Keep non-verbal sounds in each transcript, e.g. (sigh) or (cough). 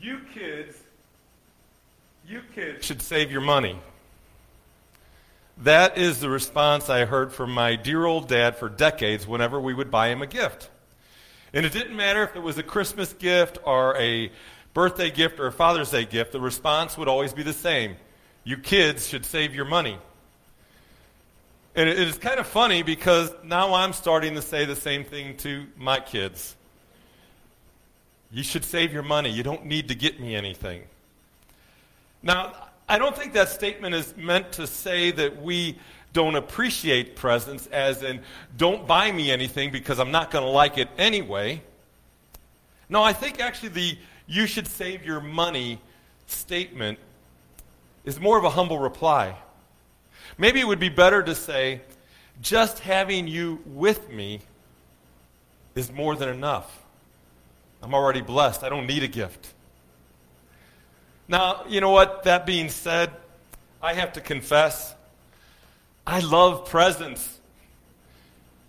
You kids, you kids should save your money. That is the response I heard from my dear old dad for decades whenever we would buy him a gift. And it didn't matter if it was a Christmas gift or a birthday gift or a Father's Day gift, the response would always be the same. You kids should save your money. And it is kind of funny because now I'm starting to say the same thing to my kids. You should save your money. You don't need to get me anything. Now, I don't think that statement is meant to say that we don't appreciate presents, as in, don't buy me anything because I'm not going to like it anyway. No, I think actually the you should save your money statement is more of a humble reply. Maybe it would be better to say, just having you with me is more than enough. I'm already blessed. I don't need a gift. Now, you know what? That being said, I have to confess, I love presents.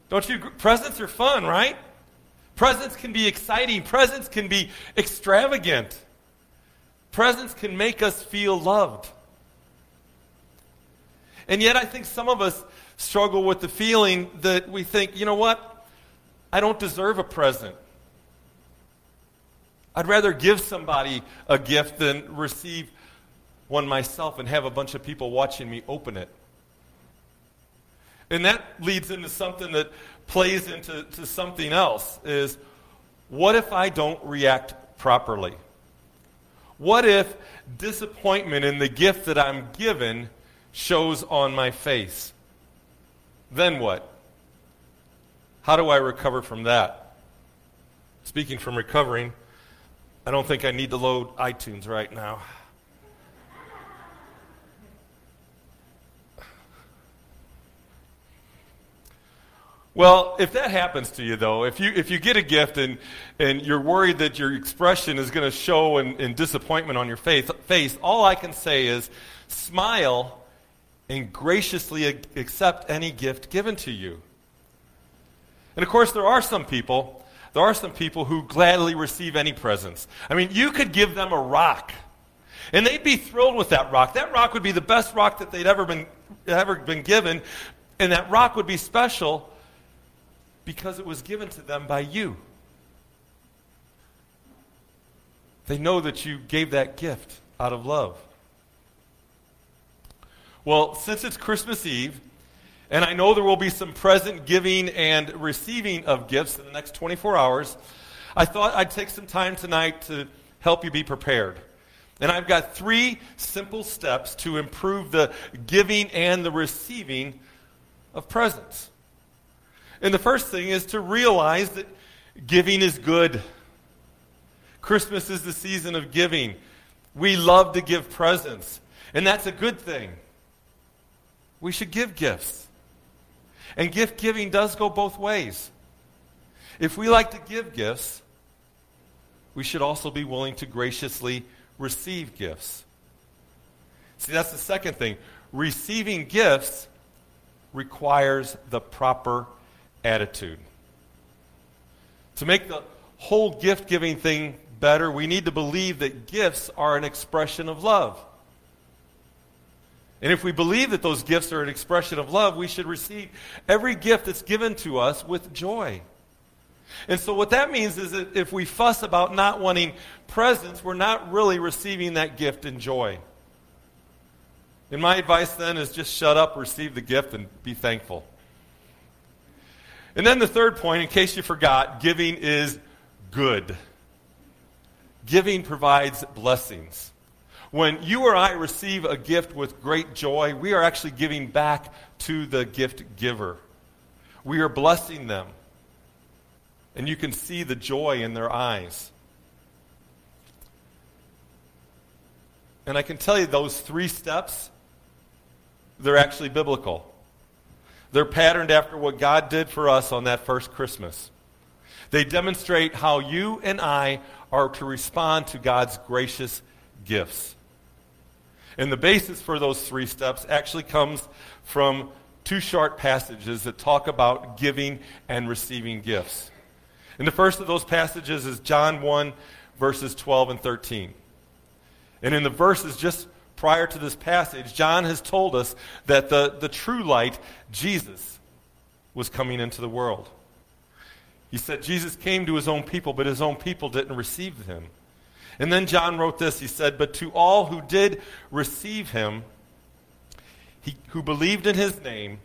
Don't you? Presents are fun, right? Presents can be exciting. Presents can be extravagant. Presents can make us feel loved. And yet, I think some of us struggle with the feeling that we think, you know what? I don't deserve a present. I'd rather give somebody a gift than receive one myself and have a bunch of people watching me open it. And that leads into something that plays into to something else is what if I don't react properly? What if disappointment in the gift that I'm given shows on my face? Then what? How do I recover from that? Speaking from recovering, I don't think I need to load iTunes right now. Well, if that happens to you, though, if you, if you get a gift and, and you're worried that your expression is going to show in, in disappointment on your face, face, all I can say is smile and graciously accept any gift given to you. And of course, there are some people there are some people who gladly receive any presents. I mean, you could give them a rock, and they'd be thrilled with that rock. That rock would be the best rock that they'd ever been, ever been given, and that rock would be special because it was given to them by you. They know that you gave that gift out of love. Well, since it's Christmas Eve, and I know there will be some present giving and receiving of gifts in the next 24 hours. I thought I'd take some time tonight to help you be prepared. And I've got three simple steps to improve the giving and the receiving of presents. And the first thing is to realize that giving is good. Christmas is the season of giving. We love to give presents, and that's a good thing. We should give gifts. And gift giving does go both ways. If we like to give gifts, we should also be willing to graciously receive gifts. See, that's the second thing. Receiving gifts requires the proper attitude. To make the whole gift giving thing better, we need to believe that gifts are an expression of love. And if we believe that those gifts are an expression of love, we should receive every gift that's given to us with joy. And so, what that means is that if we fuss about not wanting presents, we're not really receiving that gift in joy. And my advice then is just shut up, receive the gift, and be thankful. And then the third point, in case you forgot, giving is good. Giving provides blessings. When you or I receive a gift with great joy, we are actually giving back to the gift giver. We are blessing them. And you can see the joy in their eyes. And I can tell you those three steps, they're actually biblical. They're patterned after what God did for us on that first Christmas. They demonstrate how you and I are to respond to God's gracious gifts. And the basis for those three steps actually comes from two short passages that talk about giving and receiving gifts. And the first of those passages is John 1, verses 12 and 13. And in the verses just prior to this passage, John has told us that the, the true light, Jesus, was coming into the world. He said Jesus came to his own people, but his own people didn't receive him. And then John wrote this. He said, But to all who did receive him, he, who believed in his name,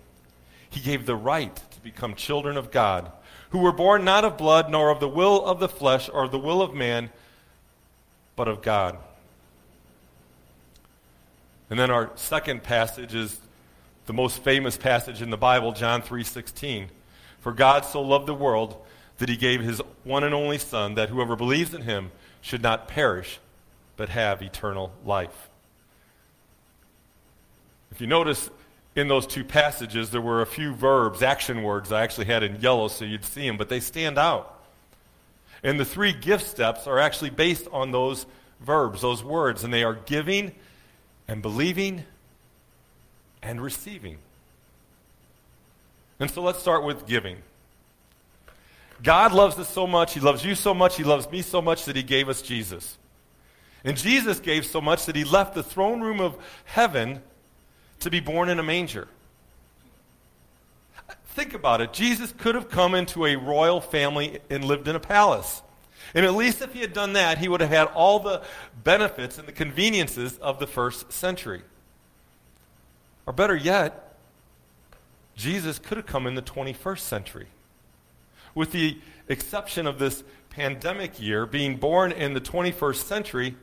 he gave the right to become children of God, who were born not of blood, nor of the will of the flesh, or the will of man, but of God. And then our second passage is the most famous passage in the Bible, John 3:16. For God so loved the world that he gave his one and only son that whoever believes in him should not perish but have eternal life. If you notice in those two passages there were a few verbs, action words I actually had in yellow so you'd see them, but they stand out. And the three gift steps are actually based on those verbs, those words, and they are giving and believing and receiving. And so let's start with giving. God loves us so much, He loves you so much, He loves me so much that He gave us Jesus. And Jesus gave so much that He left the throne room of heaven to be born in a manger. Think about it. Jesus could have come into a royal family and lived in a palace. And at least if he had done that, he would have had all the benefits and the conveniences of the first century. Or better yet, Jesus could have come in the 21st century. With the exception of this pandemic year, being born in the 21st century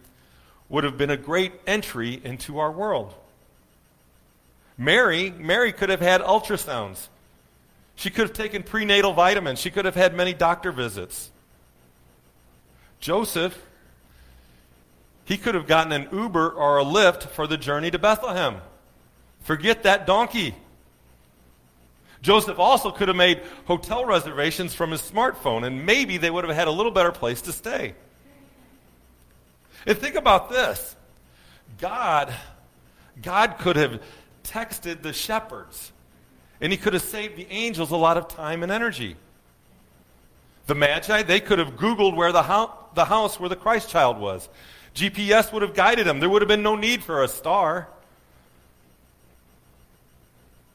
would have been a great entry into our world. Mary, Mary could have had ultrasounds. She could have taken prenatal vitamins. She could have had many doctor visits. Joseph, he could have gotten an Uber or a Lyft for the journey to Bethlehem. Forget that donkey. Joseph also could have made hotel reservations from his smartphone, and maybe they would have had a little better place to stay. And think about this God, God could have texted the shepherds, and he could have saved the angels a lot of time and energy. The Magi, they could have Googled where the, ho- the house where the Christ child was. GPS would have guided them. There would have been no need for a star.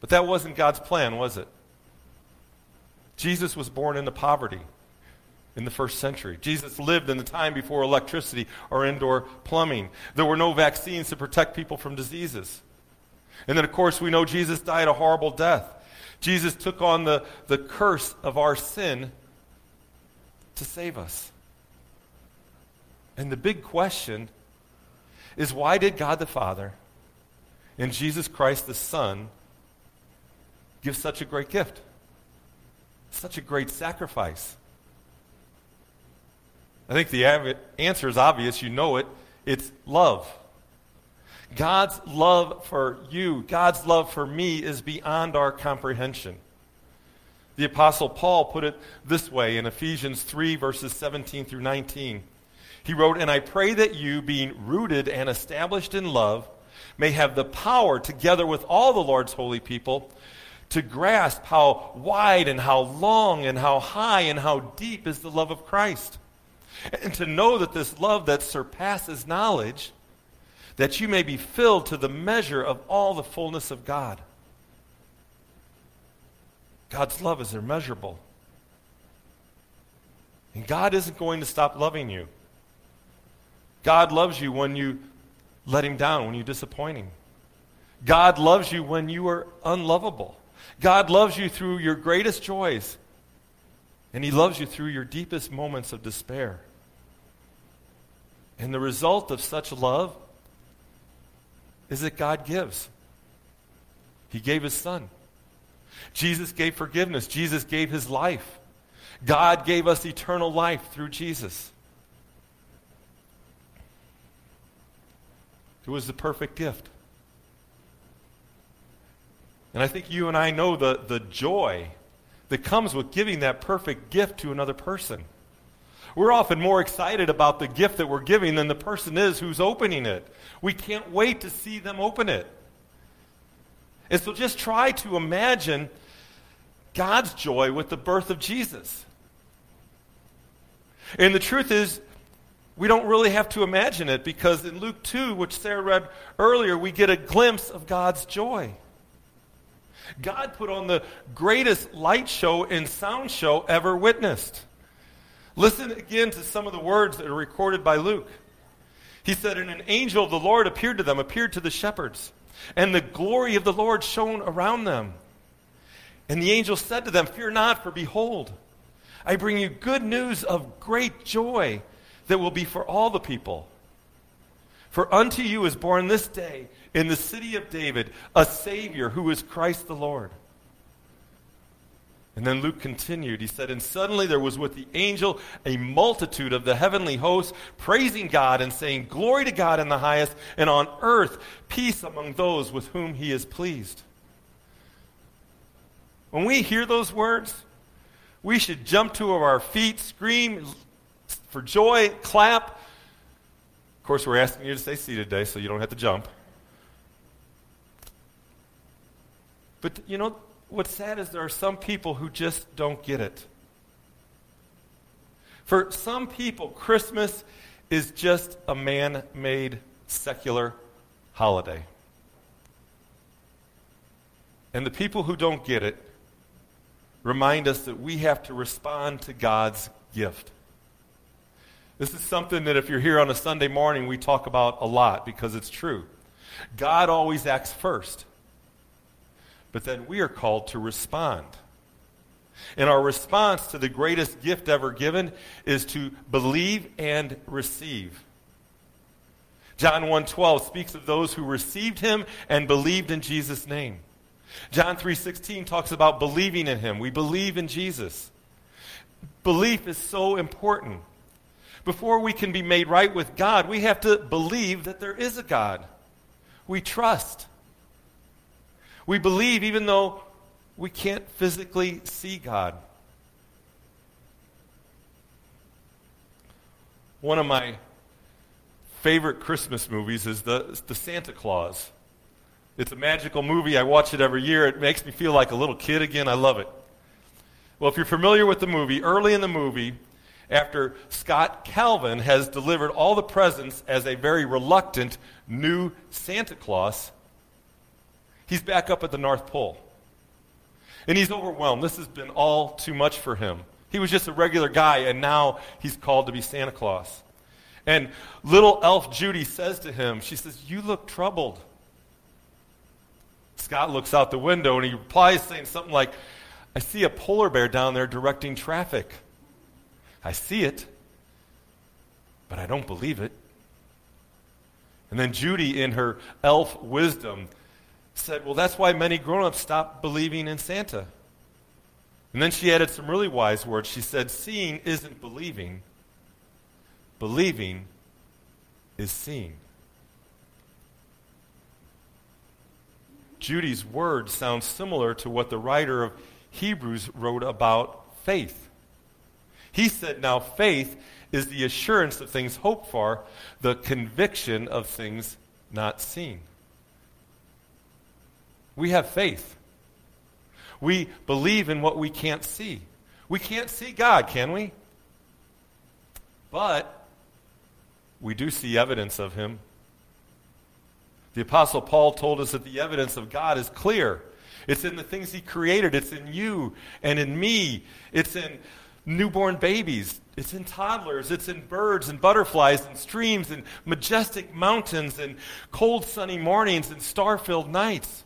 But that wasn't God's plan, was it? Jesus was born into poverty in the first century. Jesus lived in the time before electricity or indoor plumbing. There were no vaccines to protect people from diseases. And then, of course, we know Jesus died a horrible death. Jesus took on the, the curse of our sin to save us. And the big question is why did God the Father and Jesus Christ the Son give such a great gift? Such a great sacrifice. I think the answer is obvious. You know it. It's love. God's love for you, God's love for me is beyond our comprehension. The Apostle Paul put it this way in Ephesians 3, verses 17 through 19. He wrote, And I pray that you, being rooted and established in love, may have the power, together with all the Lord's holy people, to grasp how wide and how long and how high and how deep is the love of Christ. And to know that this love that surpasses knowledge, that you may be filled to the measure of all the fullness of God. God's love is immeasurable. And God isn't going to stop loving you. God loves you when you let him down, when you disappoint him. God loves you when you are unlovable. God loves you through your greatest joys. And he loves you through your deepest moments of despair. And the result of such love is that God gives. He gave his son. Jesus gave forgiveness. Jesus gave his life. God gave us eternal life through Jesus. It was the perfect gift. And I think you and I know the, the joy that comes with giving that perfect gift to another person. We're often more excited about the gift that we're giving than the person is who's opening it. We can't wait to see them open it. And so just try to imagine God's joy with the birth of Jesus. And the truth is, We don't really have to imagine it because in Luke 2, which Sarah read earlier, we get a glimpse of God's joy. God put on the greatest light show and sound show ever witnessed. Listen again to some of the words that are recorded by Luke. He said, And an angel of the Lord appeared to them, appeared to the shepherds, and the glory of the Lord shone around them. And the angel said to them, Fear not, for behold, I bring you good news of great joy that will be for all the people. For unto you is born this day in the city of David a Savior who is Christ the Lord. And then Luke continued. He said, And suddenly there was with the angel a multitude of the heavenly hosts praising God and saying, Glory to God in the highest, and on earth peace among those with whom he is pleased. When we hear those words, we should jump to our feet, scream for joy, clap. Of course, we're asking you to stay seated today so you don't have to jump. But you know, what's sad is there are some people who just don't get it. For some people, Christmas is just a man made secular holiday. And the people who don't get it remind us that we have to respond to God's gift. This is something that if you're here on a Sunday morning, we talk about a lot because it's true. God always acts first. But then we are called to respond. And our response to the greatest gift ever given is to believe and receive. John 1:12 speaks of those who received him and believed in Jesus' name. John 3:16 talks about believing in him. We believe in Jesus. Belief is so important. Before we can be made right with God, we have to believe that there is a God. We trust. We believe even though we can't physically see God. One of my favorite Christmas movies is the, the Santa Clause. It's a magical movie. I watch it every year. It makes me feel like a little kid again. I love it. Well, if you're familiar with the movie, early in the movie, after Scott Calvin has delivered all the presents as a very reluctant new Santa Claus, He's back up at the North Pole. And he's overwhelmed. This has been all too much for him. He was just a regular guy, and now he's called to be Santa Claus. And little elf Judy says to him, She says, You look troubled. Scott looks out the window and he replies, saying something like, I see a polar bear down there directing traffic. I see it, but I don't believe it. And then Judy, in her elf wisdom, said, Well, that's why many grown ups stopped believing in Santa. And then she added some really wise words. She said, Seeing isn't believing, believing is seeing. Judy's words sound similar to what the writer of Hebrews wrote about faith. He said, Now faith is the assurance of things hoped for, the conviction of things not seen. We have faith. We believe in what we can't see. We can't see God, can we? But we do see evidence of Him. The Apostle Paul told us that the evidence of God is clear. It's in the things He created, it's in you and in me, it's in newborn babies, it's in toddlers, it's in birds and butterflies and streams and majestic mountains and cold sunny mornings and star filled nights.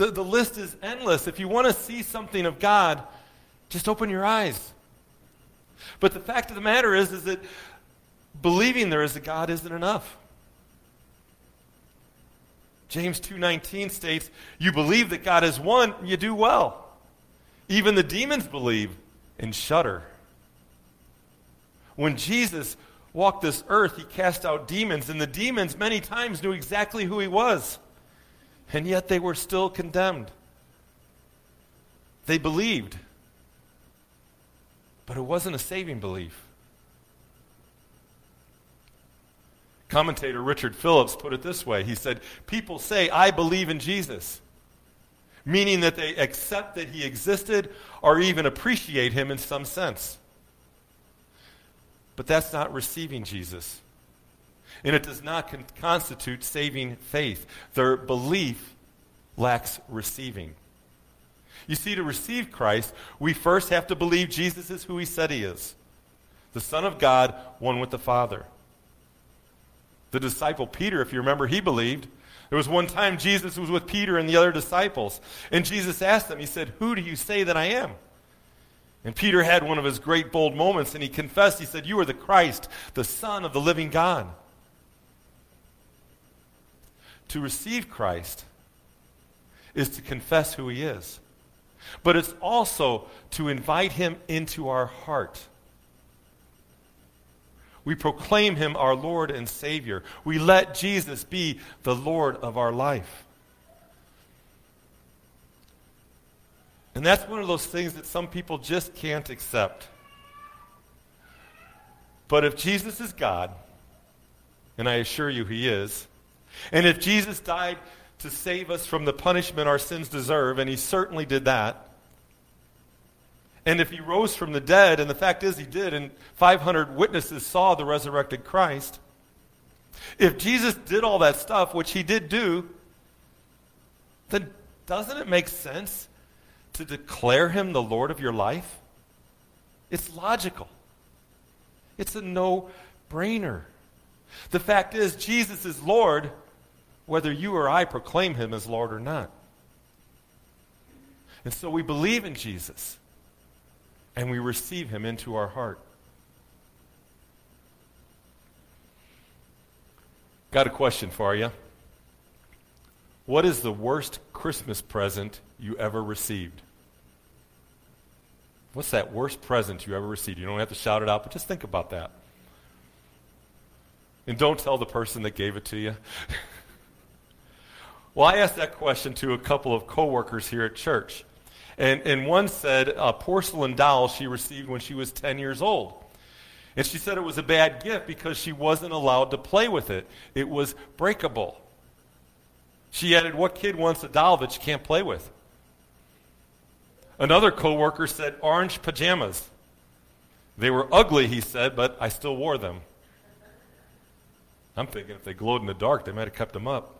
The, the list is endless. If you want to see something of God, just open your eyes. But the fact of the matter is, is that believing there is a God isn't enough. James 2:19 states, "You believe that God is one, you do well. Even the demons believe and shudder." When Jesus walked this earth, he cast out demons, and the demons many times knew exactly who he was and yet they were still condemned. They believed, but it wasn't a saving belief. Commentator Richard Phillips put it this way He said, People say, I believe in Jesus, meaning that they accept that he existed or even appreciate him in some sense. But that's not receiving Jesus. And it does not con- constitute saving faith. Their belief lacks receiving. You see, to receive Christ, we first have to believe Jesus is who he said he is the Son of God, one with the Father. The disciple Peter, if you remember, he believed. There was one time Jesus was with Peter and the other disciples, and Jesus asked them, He said, Who do you say that I am? And Peter had one of his great bold moments, and he confessed, He said, You are the Christ, the Son of the living God. To receive Christ is to confess who he is, but it's also to invite him into our heart. We proclaim him our Lord and Savior. We let Jesus be the Lord of our life. And that's one of those things that some people just can't accept. But if Jesus is God, and I assure you he is, and if Jesus died to save us from the punishment our sins deserve, and he certainly did that, and if he rose from the dead, and the fact is he did, and 500 witnesses saw the resurrected Christ, if Jesus did all that stuff, which he did do, then doesn't it make sense to declare him the Lord of your life? It's logical. It's a no brainer. The fact is, Jesus is Lord whether you or I proclaim him as Lord or not. And so we believe in Jesus and we receive him into our heart. Got a question for you. What is the worst Christmas present you ever received? What's that worst present you ever received? You don't have to shout it out, but just think about that. And don't tell the person that gave it to you. (laughs) well, I asked that question to a couple of coworkers here at church. And, and one said a porcelain doll she received when she was 10 years old. And she said it was a bad gift because she wasn't allowed to play with it. It was breakable. She added, What kid wants a doll that you can't play with? Another coworker said orange pajamas. They were ugly, he said, but I still wore them. I'm thinking if they glowed in the dark, they might have kept them up.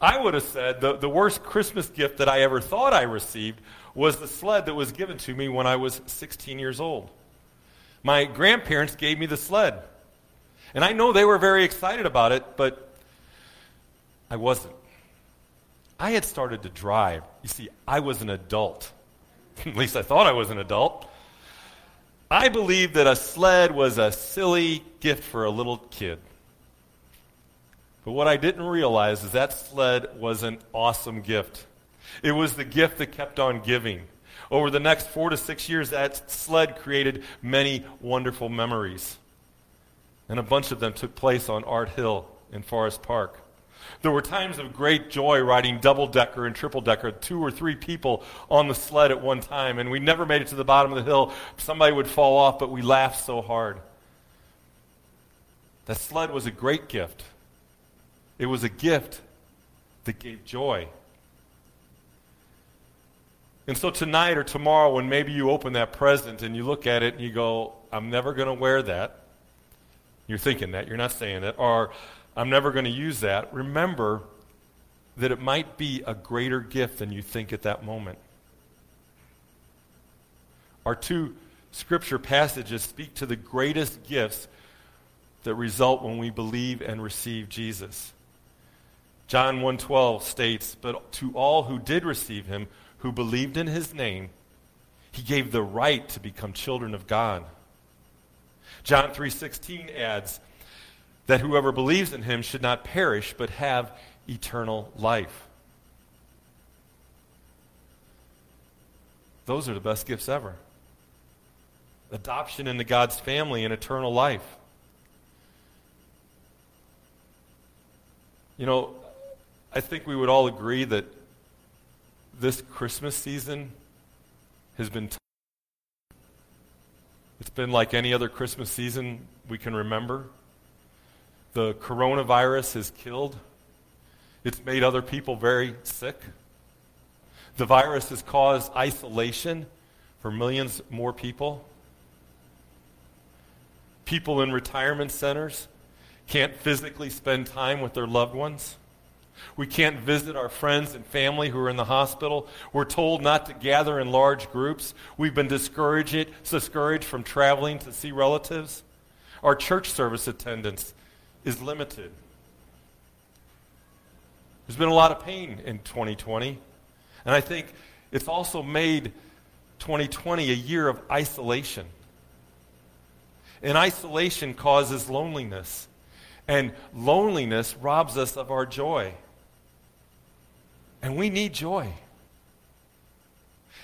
I would have said the, the worst Christmas gift that I ever thought I received was the sled that was given to me when I was 16 years old. My grandparents gave me the sled. And I know they were very excited about it, but I wasn't. I had started to drive. You see, I was an adult. (laughs) At least I thought I was an adult. I believed that a sled was a silly gift for a little kid. But what I didn't realize is that sled was an awesome gift. It was the gift that kept on giving. Over the next four to six years, that sled created many wonderful memories. And a bunch of them took place on Art Hill in Forest Park. There were times of great joy riding double decker and triple decker, two or three people on the sled at one time, and we never made it to the bottom of the hill. Somebody would fall off, but we laughed so hard. That sled was a great gift. It was a gift that gave joy. And so tonight or tomorrow, when maybe you open that present and you look at it and you go, I'm never going to wear that. You're thinking that, you're not saying it. Or, I'm never going to use that. Remember that it might be a greater gift than you think at that moment. Our two scripture passages speak to the greatest gifts that result when we believe and receive Jesus. John 1:12 states, "But to all who did receive him, who believed in his name, he gave the right to become children of God." John 3:16 adds that whoever believes in him should not perish but have eternal life. Those are the best gifts ever. Adoption into God's family and eternal life. You know, I think we would all agree that this Christmas season has been tough. It's been like any other Christmas season we can remember. The coronavirus has killed. It's made other people very sick. The virus has caused isolation for millions more people. People in retirement centers can't physically spend time with their loved ones. We can't visit our friends and family who are in the hospital. We're told not to gather in large groups. We've been discouraged, discouraged from traveling to see relatives. Our church service attendance is limited. There's been a lot of pain in 2020. And I think it's also made 2020 a year of isolation. And isolation causes loneliness. And loneliness robs us of our joy. And we need joy.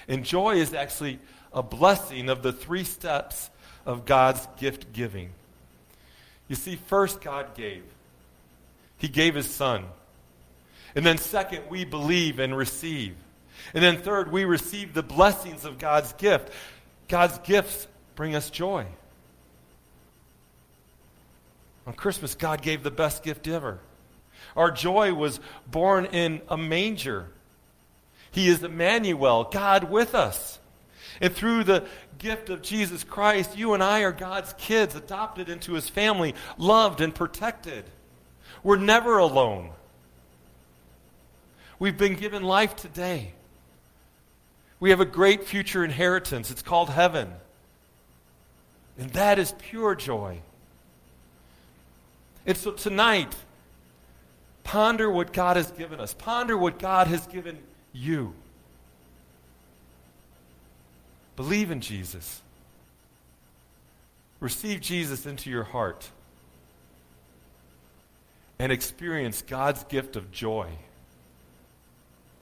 And joy is actually a blessing of the three steps of God's gift giving. You see, first, God gave. He gave His Son. And then, second, we believe and receive. And then, third, we receive the blessings of God's gift. God's gifts bring us joy. On Christmas, God gave the best gift ever. Our joy was born in a manger. He is Emmanuel, God with us. And through the gift of Jesus Christ, you and I are God's kids, adopted into his family, loved and protected. We're never alone. We've been given life today. We have a great future inheritance. It's called heaven. And that is pure joy. And so tonight, ponder what God has given us. Ponder what God has given you. Believe in Jesus. Receive Jesus into your heart. And experience God's gift of joy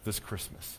this Christmas.